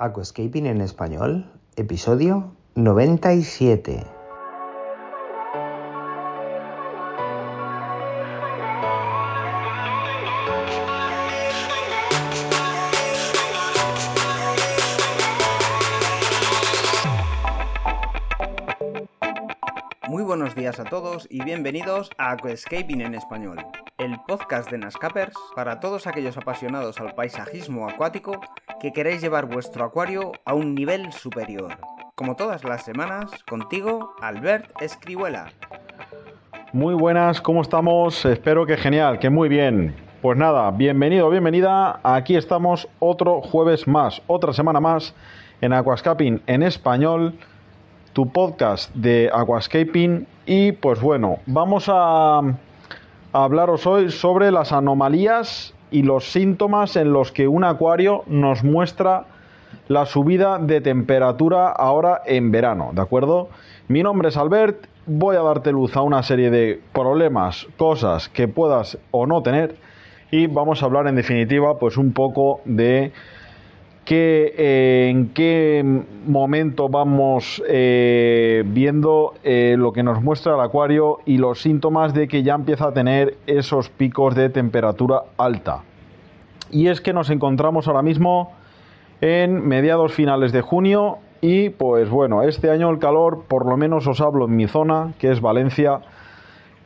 Aquascaping en español, episodio 97. Muy buenos días a todos y bienvenidos a Aquascaping en español, el podcast de Nascapers para todos aquellos apasionados al paisajismo acuático que queréis llevar vuestro acuario a un nivel superior. Como todas las semanas, contigo, Albert Escribuela. Muy buenas, ¿cómo estamos? Espero que genial, que muy bien. Pues nada, bienvenido, bienvenida. Aquí estamos otro jueves más, otra semana más en Aquascaping en español, tu podcast de Aquascaping. Y pues bueno, vamos a, a hablaros hoy sobre las anomalías y los síntomas en los que un acuario nos muestra la subida de temperatura ahora en verano, ¿de acuerdo? Mi nombre es Albert, voy a darte luz a una serie de problemas, cosas que puedas o no tener y vamos a hablar en definitiva pues un poco de que, eh, en qué momento vamos eh, viendo eh, lo que nos muestra el acuario y los síntomas de que ya empieza a tener esos picos de temperatura alta. Y es que nos encontramos ahora mismo en mediados finales de junio y pues bueno, este año el calor, por lo menos os hablo en mi zona, que es Valencia,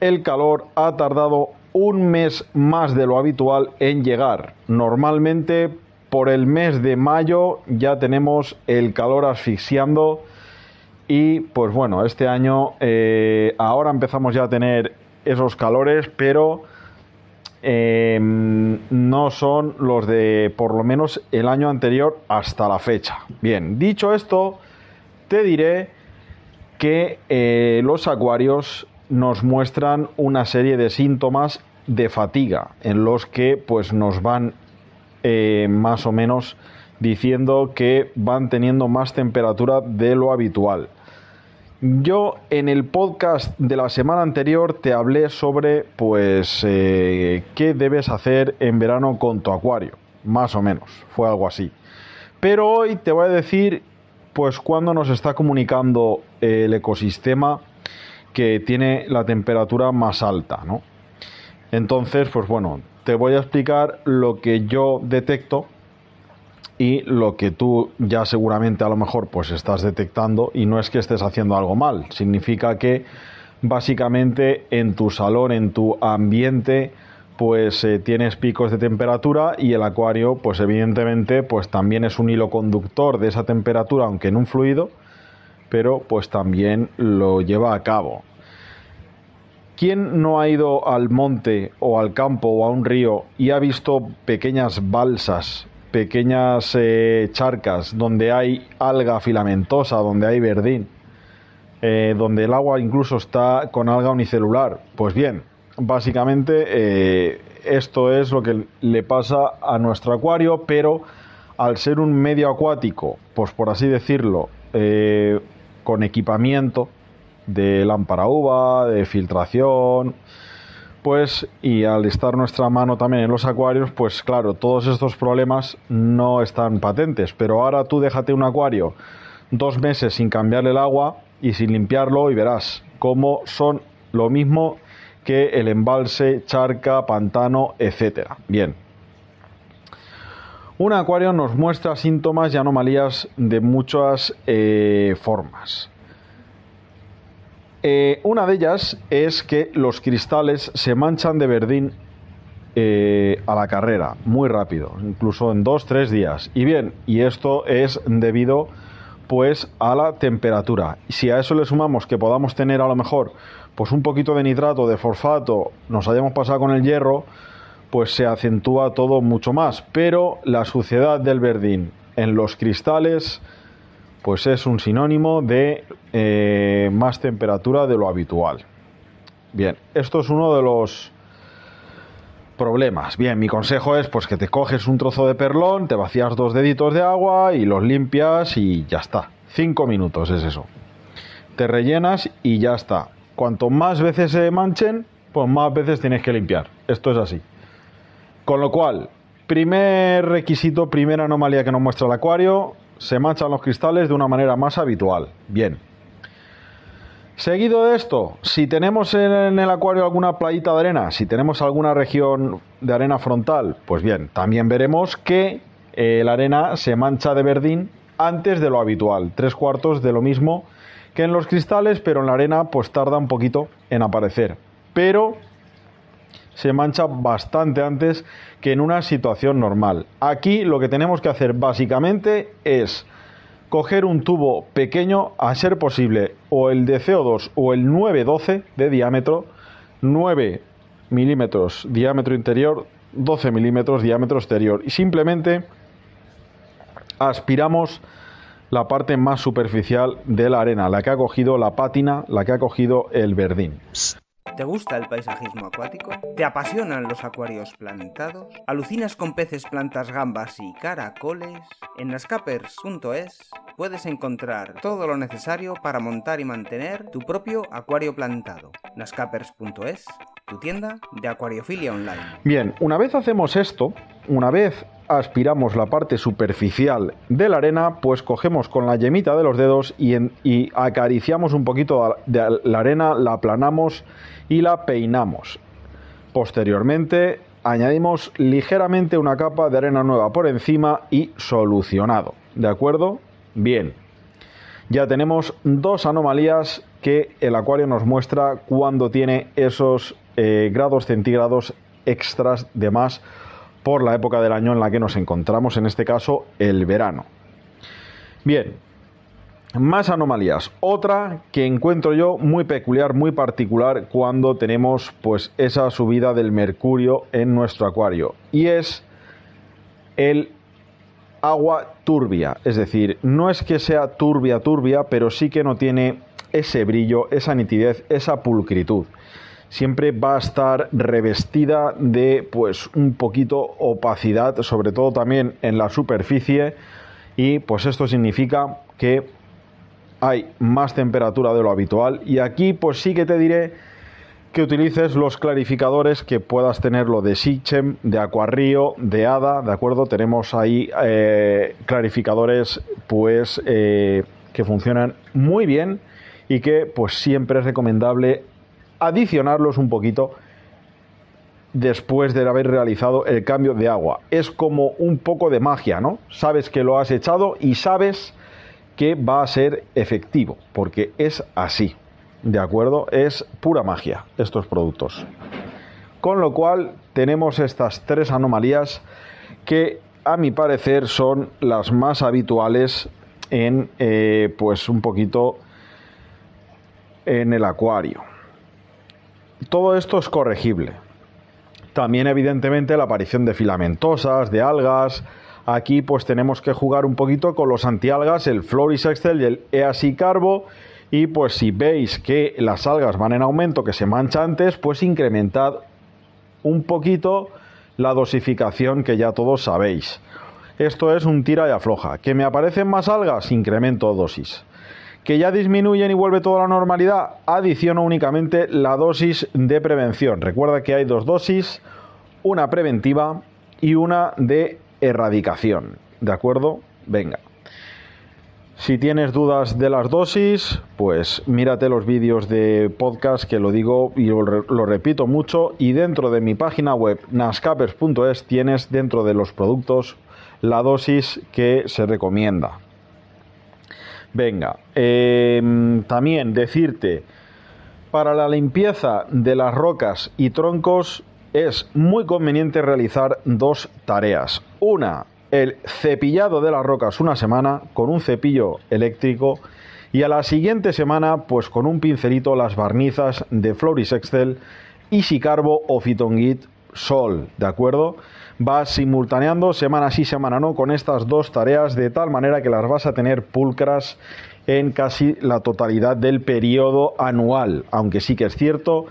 el calor ha tardado un mes más de lo habitual en llegar. Normalmente por el mes de mayo ya tenemos el calor asfixiando y pues bueno, este año eh, ahora empezamos ya a tener esos calores, pero eh, no son los de por lo menos el año anterior hasta la fecha. Bien, dicho esto, te diré que eh, los acuarios nos muestran una serie de síntomas de fatiga en los que pues nos van eh, más o menos diciendo que van teniendo más temperatura de lo habitual. Yo en el podcast de la semana anterior te hablé sobre pues eh, qué debes hacer en verano con tu acuario, más o menos, fue algo así. Pero hoy te voy a decir pues cuándo nos está comunicando el ecosistema que tiene la temperatura más alta, ¿no? Entonces, pues bueno, te voy a explicar lo que yo detecto y lo que tú ya seguramente a lo mejor pues estás detectando y no es que estés haciendo algo mal, significa que básicamente en tu salón, en tu ambiente pues eh, tienes picos de temperatura y el acuario pues evidentemente pues también es un hilo conductor de esa temperatura aunque en un fluido pero pues también lo lleva a cabo ¿Quién no ha ido al monte o al campo o a un río y ha visto pequeñas balsas, pequeñas eh, charcas donde hay alga filamentosa, donde hay verdín, eh, donde el agua incluso está con alga unicelular? Pues bien, básicamente eh, esto es lo que le pasa a nuestro acuario, pero al ser un medio acuático, pues por así decirlo, con equipamiento, de lámpara uva, de filtración, pues y al estar nuestra mano también en los acuarios, pues claro, todos estos problemas no están patentes, pero ahora tú déjate un acuario dos meses sin cambiarle el agua y sin limpiarlo y verás cómo son lo mismo que el embalse, charca, pantano, etcétera. Bien. Un acuario nos muestra síntomas y anomalías de muchas eh, formas. Eh, una de ellas es que los cristales se manchan de verdín eh, a la carrera, muy rápido, incluso en dos, tres días. Y bien, y esto es debido pues a la temperatura. Si a eso le sumamos que podamos tener a lo mejor pues un poquito de nitrato, de fosfato, nos hayamos pasado con el hierro, pues se acentúa todo mucho más. Pero la suciedad del verdín en los cristales pues es un sinónimo de eh, más temperatura de lo habitual. Bien, esto es uno de los problemas. Bien, mi consejo es pues que te coges un trozo de perlón, te vacías dos deditos de agua y los limpias y ya está. Cinco minutos es eso. Te rellenas y ya está. Cuanto más veces se manchen, pues más veces tienes que limpiar. Esto es así. Con lo cual, primer requisito, primera anomalía que nos muestra el acuario, se manchan los cristales de una manera más habitual. Bien. Seguido de esto, si tenemos en el acuario alguna playita de arena, si tenemos alguna región de arena frontal, pues bien, también veremos que eh, la arena se mancha de verdín antes de lo habitual, tres cuartos de lo mismo que en los cristales, pero en la arena pues tarda un poquito en aparecer. Pero se mancha bastante antes que en una situación normal. Aquí lo que tenemos que hacer básicamente es coger un tubo pequeño, a ser posible, o el de CO2 o el 912 de diámetro, 9 milímetros diámetro interior, 12 milímetros diámetro exterior. Y simplemente aspiramos la parte más superficial de la arena, la que ha cogido la pátina, la que ha cogido el verdín. ¿Te gusta el paisajismo acuático? ¿Te apasionan los acuarios plantados? ¿Alucinas con peces, plantas, gambas y caracoles? En nascapers.es puedes encontrar todo lo necesario para montar y mantener tu propio acuario plantado. nascapers.es, tu tienda de acuariofilia online. Bien, una vez hacemos esto, una vez aspiramos la parte superficial de la arena, pues cogemos con la yemita de los dedos y, acariciamos un poquito de la arena, la aplanamos y la peinamos. Posteriormente añadimos ligeramente una capa de arena nueva por encima y solucionado. ¿De acuerdo? Bien. Ya tenemos dos anomalías que el acuario nos muestra cuando tiene esos eh, grados centígrados extras de más por la época del año en la que nos encontramos, en este caso el verano. Bien, más anomalías. Otra que encuentro yo muy peculiar, muy particular cuando tenemos pues esa subida del mercurio en nuestro acuario y es el agua turbia, es decir, no es que sea turbia turbia, pero sí que no tiene ese brillo, esa nitidez, esa pulcritud siempre va a estar revestida de pues un poquito opacidad, sobre todo también en la superficie y pues esto significa que hay más temperatura de lo habitual y aquí pues sí que te diré que utilices los clarificadores que puedas tenerlo de Sichem, de Aquarrío, de Hada, ¿de acuerdo? Tenemos ahí eh, clarificadores pues eh, que funcionan muy bien y que pues siempre es recomendable adicionarlos un poquito después de haber realizado el cambio de agua. Es como un poco de magia, ¿no? Sabes que lo has echado y sabes que va a ser efectivo, porque es así, ¿de acuerdo? Es pura magia estos productos. Con lo cual tenemos estas tres anomalías que a mi parecer son las más habituales en eh, pues un poquito en el acuario. Todo esto es corregible. También evidentemente la aparición de filamentosas, de algas. Aquí pues tenemos que jugar un poquito con los antialgas, el Floris Excel y el EASI Carbo. Y pues si veis que las algas van en aumento, que se mancha antes, pues incrementad un poquito la dosificación que ya todos sabéis. Esto es un tira y afloja. ¿Que me aparecen más algas? Incremento dosis que ya disminuyen y vuelve toda la normalidad, adiciono únicamente la dosis de prevención. Recuerda que hay dos dosis, una preventiva y una de erradicación. ¿De acuerdo? Venga. Si tienes dudas de las dosis, pues mírate los vídeos de podcast que lo digo y lo, repito mucho. Y dentro de mi página web nascapers.es tienes dentro de los productos la dosis que se recomienda. Venga, em, también decirte, para la limpieza de las rocas y troncos es muy conveniente realizar dos tareas. Una, el cepillado de las rocas una semana con un cepillo eléctrico y a la siguiente semana pues con un pincelito las barnizas de Floris Excel, Easy Carbo o Fitongit Sol, ¿de acuerdo? Vas simultaneando semana sí, semana no con estas dos tareas de tal manera que las vas a tener pulcras en casi la totalidad del periodo anual, aunque sí que es cierto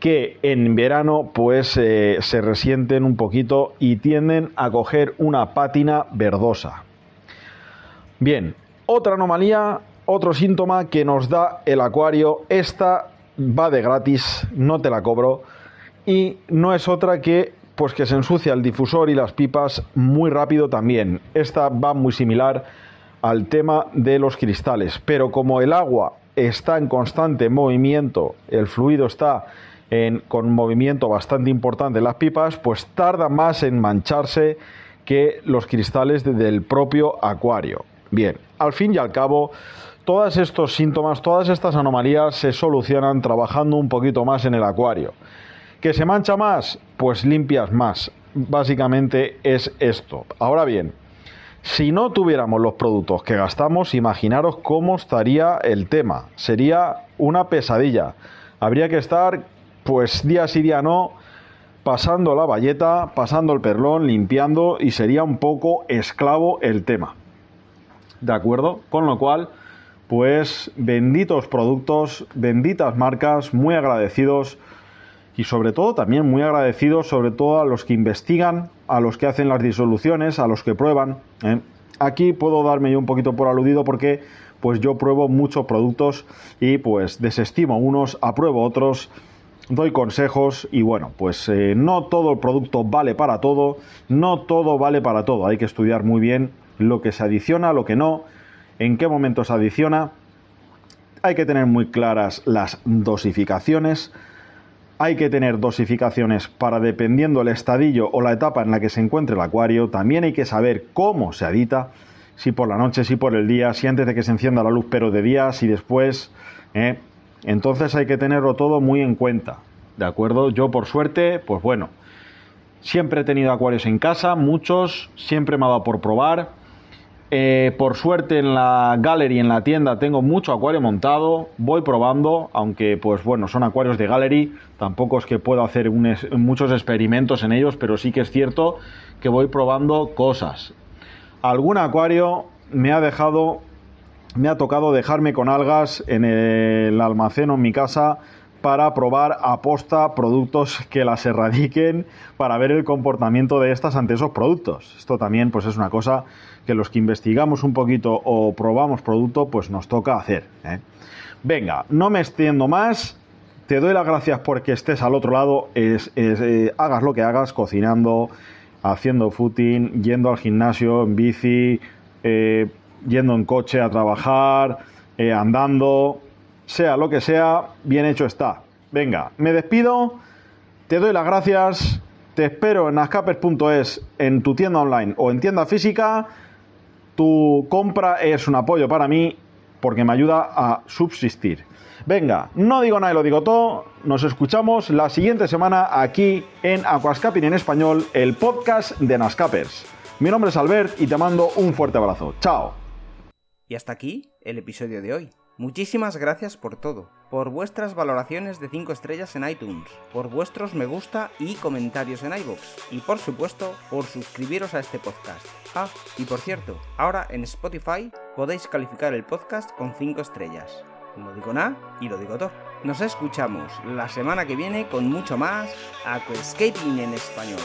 que en verano pues eh, se resienten un poquito y tienden a coger una pátina verdosa. Bien, otra anomalía, otro síntoma que nos da el acuario, esta va de gratis, no te la cobro y no es otra que pues que se ensucia el difusor y las pipas muy rápido también. Esta va muy similar al tema de los cristales. Pero como el agua está en constante movimiento, el fluido está en, con movimiento bastante importante en las pipas, pues tarda más en mancharse que los cristales del propio acuario. Bien, al fin y al cabo, todos estos síntomas, todas estas anomalías se solucionan trabajando un poquito más en el acuario. ¿Que se mancha más? Pues limpias más. Básicamente es esto. Ahora bien, si no tuviéramos los productos que gastamos, imaginaros cómo estaría el tema. Sería una pesadilla. Habría que estar, pues día sí día no, pasando la valleta, pasando el perlón, limpiando y sería un poco esclavo el tema. ¿De acuerdo? Con lo cual, pues benditos productos, benditas marcas, muy agradecidos y sobre todo también muy agradecidos sobre todo a los que investigan, a los que hacen las disoluciones, a los que prueban. ¿eh? Aquí puedo darme yo un poquito por aludido porque pues yo pruebo muchos productos y pues desestimo unos, apruebo otros doy consejos y bueno, pues eh, no todo el producto vale para todo, no todo vale para todo, hay que estudiar muy bien lo que se adiciona, lo que no, en qué momento se adiciona, hay que tener muy claras las dosificaciones, hay que tener dosificaciones para dependiendo el estadillo o la etapa en la que se encuentre el acuario, también hay que saber cómo se adita, si por la noche, si por el día, si antes de que se encienda la luz, pero de día, si después, ¿eh? Entonces hay que tenerlo todo muy en cuenta, ¿de acuerdo? Yo por suerte, pues bueno, siempre he tenido acuarios en casa, muchos, siempre me ha dado por probar. Eh, por suerte en la gallery, en la tienda, tengo mucho acuario montado, voy probando, aunque pues bueno, son acuarios de gallery, tampoco es que pueda hacer muchos experimentos en ellos, pero sí que es cierto que voy probando cosas. Algún acuario me ha dejado me ha tocado dejarme con algas en el almacén o en mi casa para probar a posta productos que las erradiquen para ver el comportamiento de estas ante esos productos. Esto también pues es una cosa que los que investigamos un poquito o probamos producto pues nos toca hacer. ¿eh? Venga, no me extiendo más. Te doy las gracias porque estés al otro lado, es, eh, hagas lo que hagas, cocinando, haciendo footing, yendo al gimnasio, en bici, eh, yendo en coche a trabajar, andando, sea lo que sea, bien hecho está. Venga, me despido, te doy las gracias, te espero en ascapers.es, en tu tienda online o en tienda física. Tu compra es un apoyo para mí porque me ayuda a subsistir. Venga, no digo nada y lo digo todo. Nos escuchamos la siguiente semana aquí en Aquascaping en español, el podcast de Nascapers. Mi nombre es Albert y te mando un fuerte abrazo. Chao. Y hasta aquí el episodio de hoy. Muchísimas gracias por todo, por vuestras valoraciones de 5 estrellas en iTunes, por vuestros me gusta y comentarios en iVoox, y por supuesto por suscribiros a este podcast. Ah, y por cierto, ahora en Spotify podéis calificar el podcast con 5 estrellas. No digo nada y lo digo todo. Nos escuchamos la semana que viene con mucho más Aquascaping en español.